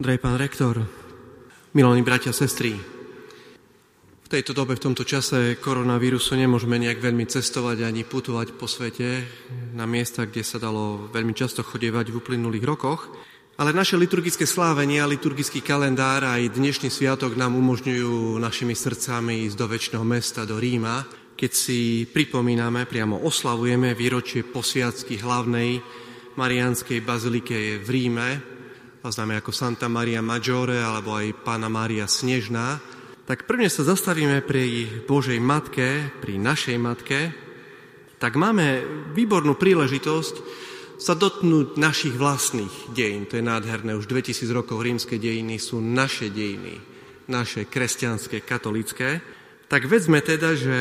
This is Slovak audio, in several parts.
Drahý pán rektor, milení bratia sestry, v tejto dobe, v tomto čase koronavírusu nemôžeme nejak veľmi cestovať ani putovať po svete na miesta, kde sa dalo veľmi často chodevať v uplynulých rokoch, ale naše liturgické slávenie a liturgický kalendár aj dnešný sviatok nám umožňujú našimi srdcami ísť do väčšného mesta, do Ríma, keď si pripomíname, priamo oslavujeme výročie posviacky hlavnej Marianskej bazilike v Ríme, známe ako Santa Maria Maggiore alebo aj Pána Mária Snežná, tak prvne sa zastavíme pri Božej Matke, pri našej Matke, tak máme výbornú príležitosť sa dotknúť našich vlastných dejín. To je nádherné, už 2000 rokov rímske dejiny sú naše dejiny, naše kresťanské, katolické. Tak vedzme teda, že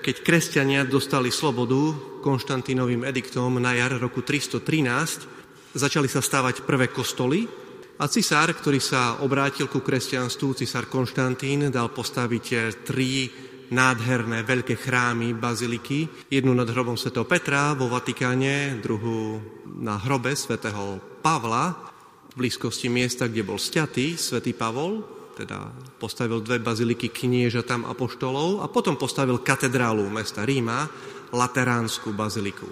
keď kresťania dostali slobodu Konštantínovým ediktom na jar roku 313, začali sa stávať prvé kostoly a cisár, ktorý sa obrátil ku kresťanstvu, cisár Konštantín, dal postaviť eh, tri nádherné veľké chrámy, baziliky. Jednu nad hrobom svätého Petra vo Vatikáne, druhú na hrobe svätého Pavla v blízkosti miesta, kde bol sťatý svätý Pavol, teda postavil dve baziliky knieža tam apoštolov a potom postavil katedrálu mesta Ríma, Lateránsku baziliku.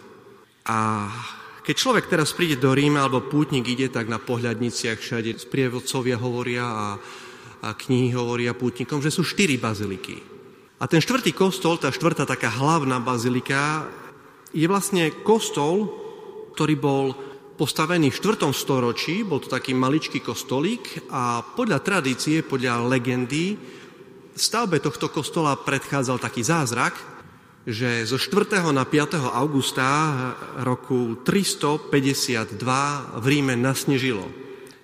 A keď človek teraz príde do Ríma alebo pútnik ide, tak na pohľadniciach všade sprievodcovia hovoria a, a knihy hovoria pútnikom, že sú štyri baziliky. A ten štvrtý kostol, tá štvrtá taká hlavná bazilika, je vlastne kostol, ktorý bol postavený v 4. storočí, bol to taký maličký kostolík a podľa tradície, podľa legendy, stavbe tohto kostola predchádzal taký zázrak, že zo 4. na 5. augusta roku 352 v Ríme nasnežilo.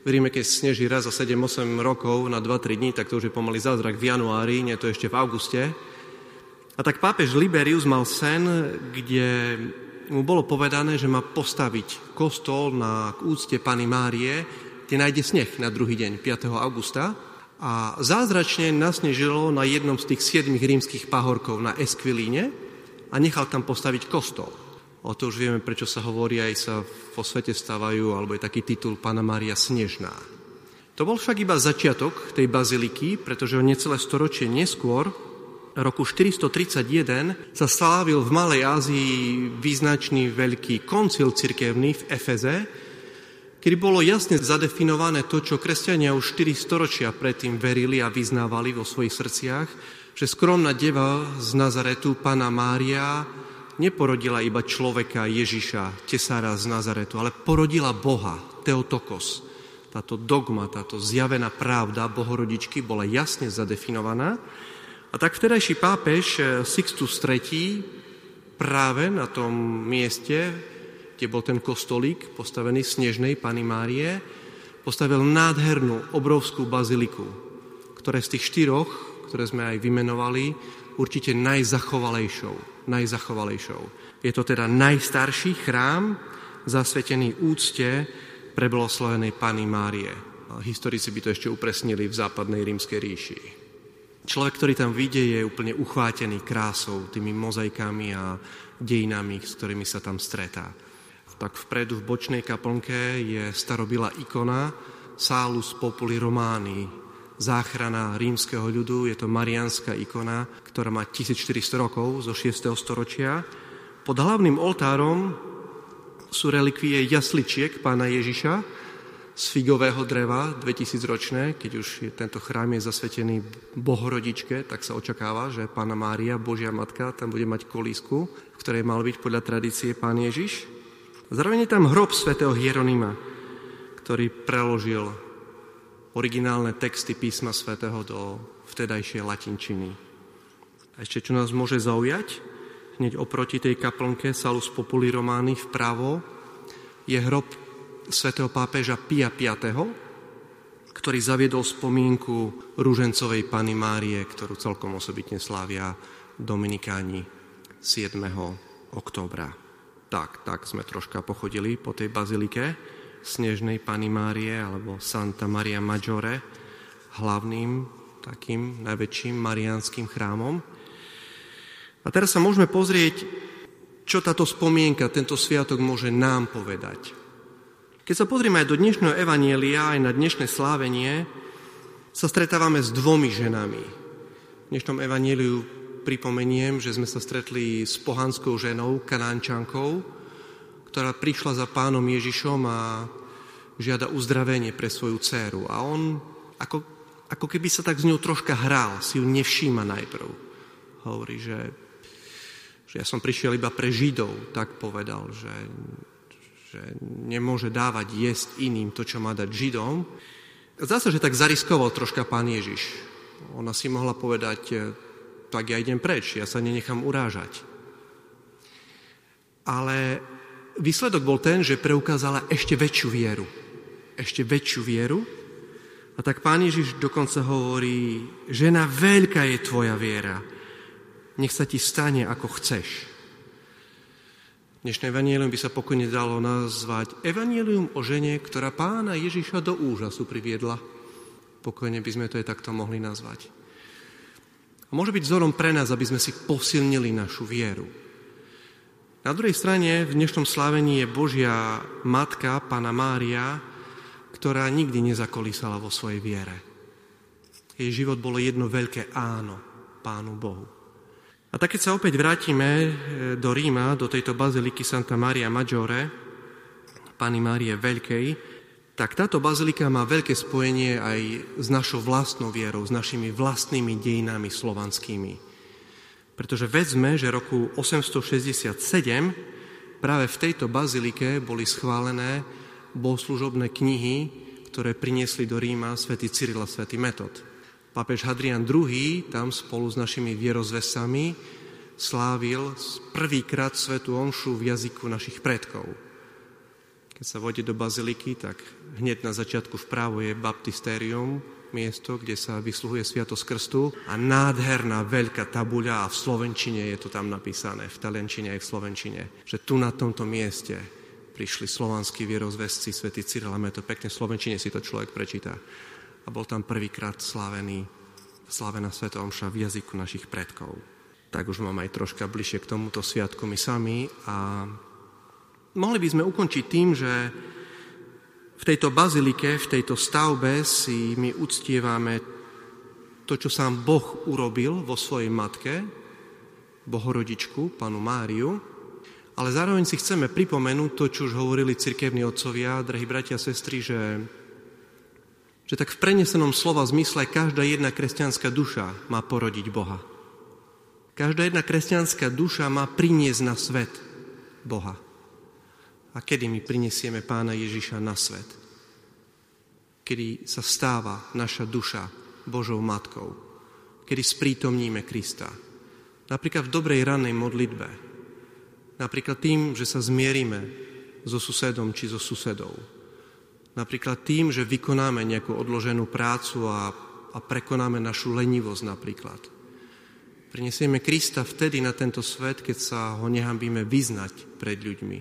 V Ríme, keď sneží raz za 7-8 rokov na 2-3 dní, tak to už je pomaly zázrak v januári, nie to ešte v auguste. A tak pápež Liberius mal sen, kde mu bolo povedané, že má postaviť kostol na úcte Pany Márie, kde nájde sneh na druhý deň, 5. augusta. A zázračne nasnežilo na jednom z tých siedmých rímskych pahorkov na Esquilíne, a nechal tam postaviť kostol. O to už vieme, prečo sa hovorí, aj sa vo svete stávajú, alebo je taký titul Pána Mária Snežná. To bol však iba začiatok tej baziliky, pretože o necelé storočie neskôr, roku 431, sa slávil v Malej Ázii význačný veľký koncil cirkevný v Efeze, kedy bolo jasne zadefinované to, čo kresťania už 4 storočia predtým verili a vyznávali vo svojich srdciach, že skromná deva z Nazaretu, Pana Mária, neporodila iba človeka Ježiša, tesára z Nazaretu, ale porodila Boha, Teotokos. Táto dogma, táto zjavená pravda Bohorodičky bola jasne zadefinovaná. A tak vtedajší pápež eh, Sixtus III práve na tom mieste, kde bol ten kostolík postavený snežnej Pany Márie, postavil nádhernú, obrovskú baziliku, ktoré z tých štyroch ktoré sme aj vymenovali, určite najzachovalejšou. najzachovalejšou. Je to teda najstarší chrám zasvetený úcte prebloslavenej Pany Márie. Historici by to ešte upresnili v západnej rímskej ríši. Človek, ktorý tam vidie, je úplne uchvátený krásou, tými mozaikami a dejinami, s ktorými sa tam stretá. Tak vpredu v bočnej kaplnke je starobila ikona Salus Populi Romani, záchrana rímskeho ľudu. Je to marianská ikona, ktorá má 1400 rokov zo 6. storočia. Pod hlavným oltárom sú relikvie jasličiek pána Ježiša z figového dreva 2000 ročné. Keď už je, tento chrám je zasvetený bohorodičke, tak sa očakáva, že pána Mária, Božia Matka, tam bude mať kolísku, v ktorej mal byť podľa tradície pán Ježiš. Zároveň je tam hrob svätého Hieronima, ktorý preložil originálne texty písma svätého do vtedajšej latinčiny. A ešte čo nás môže zaujať, hneď oproti tej kaplnke Salus Populi Romány vpravo je hrob svätého pápeža Pia V., ktorý zaviedol spomienku rúžencovej Pany Márie, ktorú celkom osobitne slávia Dominikáni 7. októbra. Tak, tak sme troška pochodili po tej bazilike. Snežnej Pany Márie alebo Santa Maria Maggiore, hlavným takým najväčším marianským chrámom. A teraz sa môžeme pozrieť, čo táto spomienka, tento sviatok môže nám povedať. Keď sa pozrieme aj do dnešného evanielia, aj na dnešné slávenie, sa stretávame s dvomi ženami. V dnešnom evanieliu pripomeniem, že sme sa stretli s pohanskou ženou, kanánčankou, ktorá prišla za pánom Ježišom a žiada uzdravenie pre svoju dceru. A on, ako, ako keby sa tak s ňou troška hral, si ju nevšíma najprv. Hovorí, že, že ja som prišiel iba pre Židov, tak povedal, že, že nemôže dávať jesť iným to, čo má dať Židom. Zdá sa, že tak zariskoval troška pán Ježiš. Ona si mohla povedať, e, tak ja idem preč, ja sa nenechám urážať. Ale výsledok bol ten, že preukázala ešte väčšiu vieru. Ešte väčšiu vieru. A tak pán Ježiš dokonca hovorí, žena, veľká je tvoja viera. Nech sa ti stane, ako chceš. Dnešné evanielium by sa pokojne dalo nazvať evanielium o žene, ktorá pána Ježiša do úžasu priviedla. Pokojne by sme to aj takto mohli nazvať. A môže byť vzorom pre nás, aby sme si posilnili našu vieru. Na druhej strane v dnešnom slávení je Božia matka, Pana Mária, ktorá nikdy nezakolísala vo svojej viere. Jej život bolo jedno veľké áno Pánu Bohu. A tak keď sa opäť vrátime e, do Ríma, do tejto baziliky Santa Maria Maggiore, Pani Márie Veľkej, tak táto bazilika má veľké spojenie aj s našou vlastnou vierou, s našimi vlastnými dejinami slovanskými. Pretože vedzme, že roku 867 práve v tejto bazilike boli schválené bohoslužobné knihy, ktoré priniesli do Ríma svätý Cyril a svätý Metod. Pápež Hadrian II tam spolu s našimi vierozvesami slávil prvýkrát Svetu Omšu v jazyku našich predkov. Keď sa vode do baziliky, tak hneď na začiatku vpravo je baptistérium, miesto, kde sa vysluhuje Sviatosť Krstu a nádherná veľká tabuľa a v Slovenčine je to tam napísané, v Talenčine aj v Slovenčine, že tu na tomto mieste prišli slovanskí vierozvesci, svätý Cyril, a to pekne v Slovenčine si to človek prečíta a bol tam prvýkrát slavený, slavená Sveta Omša v jazyku našich predkov. Tak už mám aj troška bližšie k tomuto sviatku my sami a mohli by sme ukončiť tým, že v tejto bazilike, v tejto stavbe si my uctievame to, čo sám Boh urobil vo svojej matke, Bohorodičku, panu Máriu, ale zároveň si chceme pripomenúť to, čo už hovorili cirkevní otcovia, drahí bratia a sestry, že že tak v prenesenom slova zmysle každá jedna kresťanská duša má porodiť Boha. Každá jedna kresťanská duša má priniesť na svet Boha. A kedy my prinesieme pána Ježiša na svet? Kedy sa stáva naša duša Božou matkou? Kedy sprítomníme Krista? Napríklad v dobrej rannej modlitbe. Napríklad tým, že sa zmierime so susedom či so susedou Napríklad tým, že vykonáme nejakú odloženú prácu a, a prekonáme našu lenivosť napríklad. Prinesieme Krista vtedy na tento svet, keď sa ho nehambíme vyznať pred ľuďmi.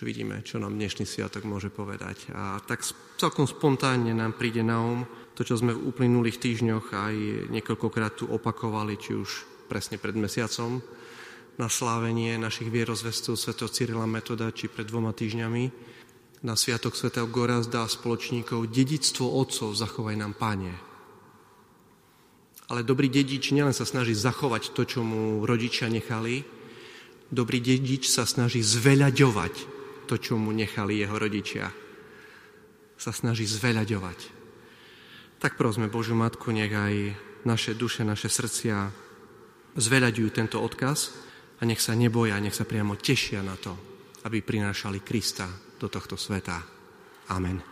Už vidíme, čo nám dnešný sviatok môže povedať. A tak celkom spontánne nám príde na um to, čo sme v uplynulých týždňoch aj niekoľkokrát tu opakovali, či už presne pred mesiacom, na slávenie našich vierozvestov Sv. Cyrila Metoda, či pred dvoma týždňami, na Sviatok svätého Gorazda a spoločníkov dedictvo otcov zachovaj nám, Pane. Ale dobrý dedič nielen sa snaží zachovať to, čo mu rodičia nechali, dobrý dedič sa snaží zveľaďovať to, čo mu nechali jeho rodičia. Sa snaží zveľaďovať. Tak prosme Božiu Matku, nech aj naše duše, naše srdcia zveľaďujú tento odkaz a nech sa neboja, nech sa priamo tešia na to, aby prinášali Krista do tohto sveta. Amen.